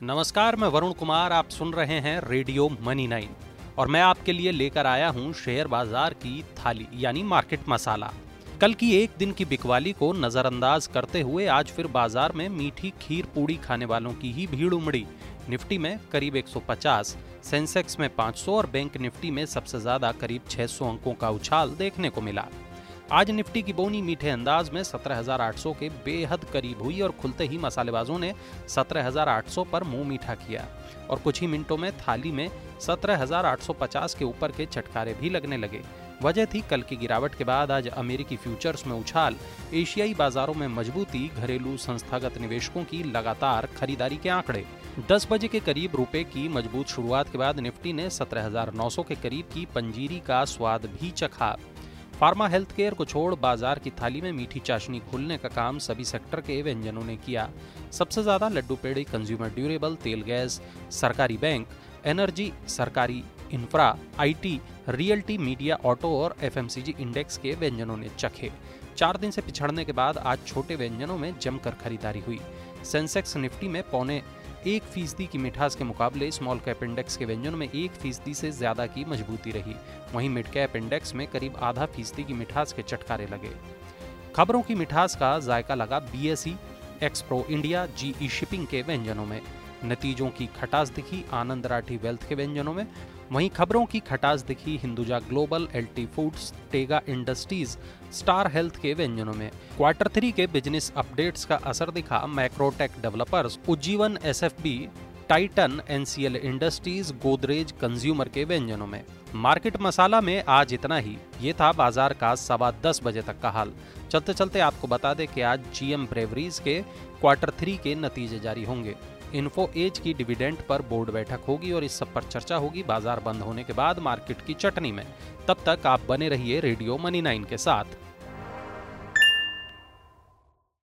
नमस्कार मैं वरुण कुमार आप सुन रहे हैं रेडियो मनी नाइन। और मैं आपके लिए लेकर आया हूँ शेयर बाज़ार की थाली यानी मार्केट मसाला। कल की एक दिन की बिकवाली को नजरअंदाज करते हुए आज फिर बाज़ार में मीठी खीर पूड़ी खाने वालों की ही भीड़ उमड़ी। निफ्टी में करीब 150, सेंसेक्स में 500 और बैंक निफ्टी में सबसे ज़्यादा करीब 600 अंकों का उछाल देखने को मिला। आज निफ्टी की बोनी मीठे अंदाज में 17,800 के बेहद करीब हुई और खुलते ही मसालेबाजों ने 17,800 पर मुँह मीठा किया। और कुछ ही मिनटों में थाली में 17,850 के ऊपर के चटकारे भी लगने लगे। वजह थी कल की गिरावट के बाद आज अमेरिकी फ्यूचर्स में उछाल। एशियाई बाजारों में मजबूती घरेलू संस्थागत निवेशकों की लगातार खरीदारी के आंकड़े। 10 बजे के करीब रुपए की मज़बूत शुरुआत के बाद निफ्टी ने 17,900 के करीब की पंजीरी का स्वाद भी चखा। फार्मा हेल्थ केयर को छोड़ बाज़ार की थाली में मीठी चाशनी खुलने का काम सभी सेक्टर के व्यंजनों ने किया। सबसे ज़्यादा लड्डू पेड़ी कंज्यूमर ड्यूरेबल तेल गैस, सरकारी बैंक एनर्जी सरकारी infra IT realty media auto और एफएमसीजी इंडेक्स के व्यंजनों ने चखे। चार दिन से पिछड़ने के बाद आज छोटे व्यंजनों में जमकर खरीदारी हुई। सेंसेक्स निफ्टी में पौने एक फ़ीसदी की मिठास के मुकाबले स्मॉल कैप इंडेक्स के व्यंजन में एक फ़ीसदी से ज़्यादा की मजबूती रही। वहीं मिड कैप इंडेक्स में करीब आधा फ़ीसदी की मिठास के चटकारे लगे। खबरों की मिठास का जायका लगा BSE Xpro India GE shipping के व्यंजनों में। नतीजों की खटास दिखी आनंद राठी वेल्थ के व्यंजनों में। वहीं खबरों की खटास दिखी Hinduja global, LT foods, Tega industries, star health के व्यंजनों में। क्वार्टर थ्री के बिज़नेस अपडेट्स का असर दिखा Macrotech developers. Ujjivan S Titan NCL industries, Godrej consumer के व्यंजनों में। मार्केट मसाला में आज इतना ही। ये था बाज़ार का सवा दस बजे तक का हाल। चलते चलते आपको बता दें कि आज जीएम ब्रेवरीज के क्वार्टर थ्री के नतीजे जारी होंगे। इन्फो एज की डिविडेंड पर बोर्ड बैठक होगी और इस सब पर चर्चा होगी। बाज़ार बंद होने के बाद मार्केट की चटनी में। तब तक आप बने रहिए रेडियो मनी नाइन के साथ।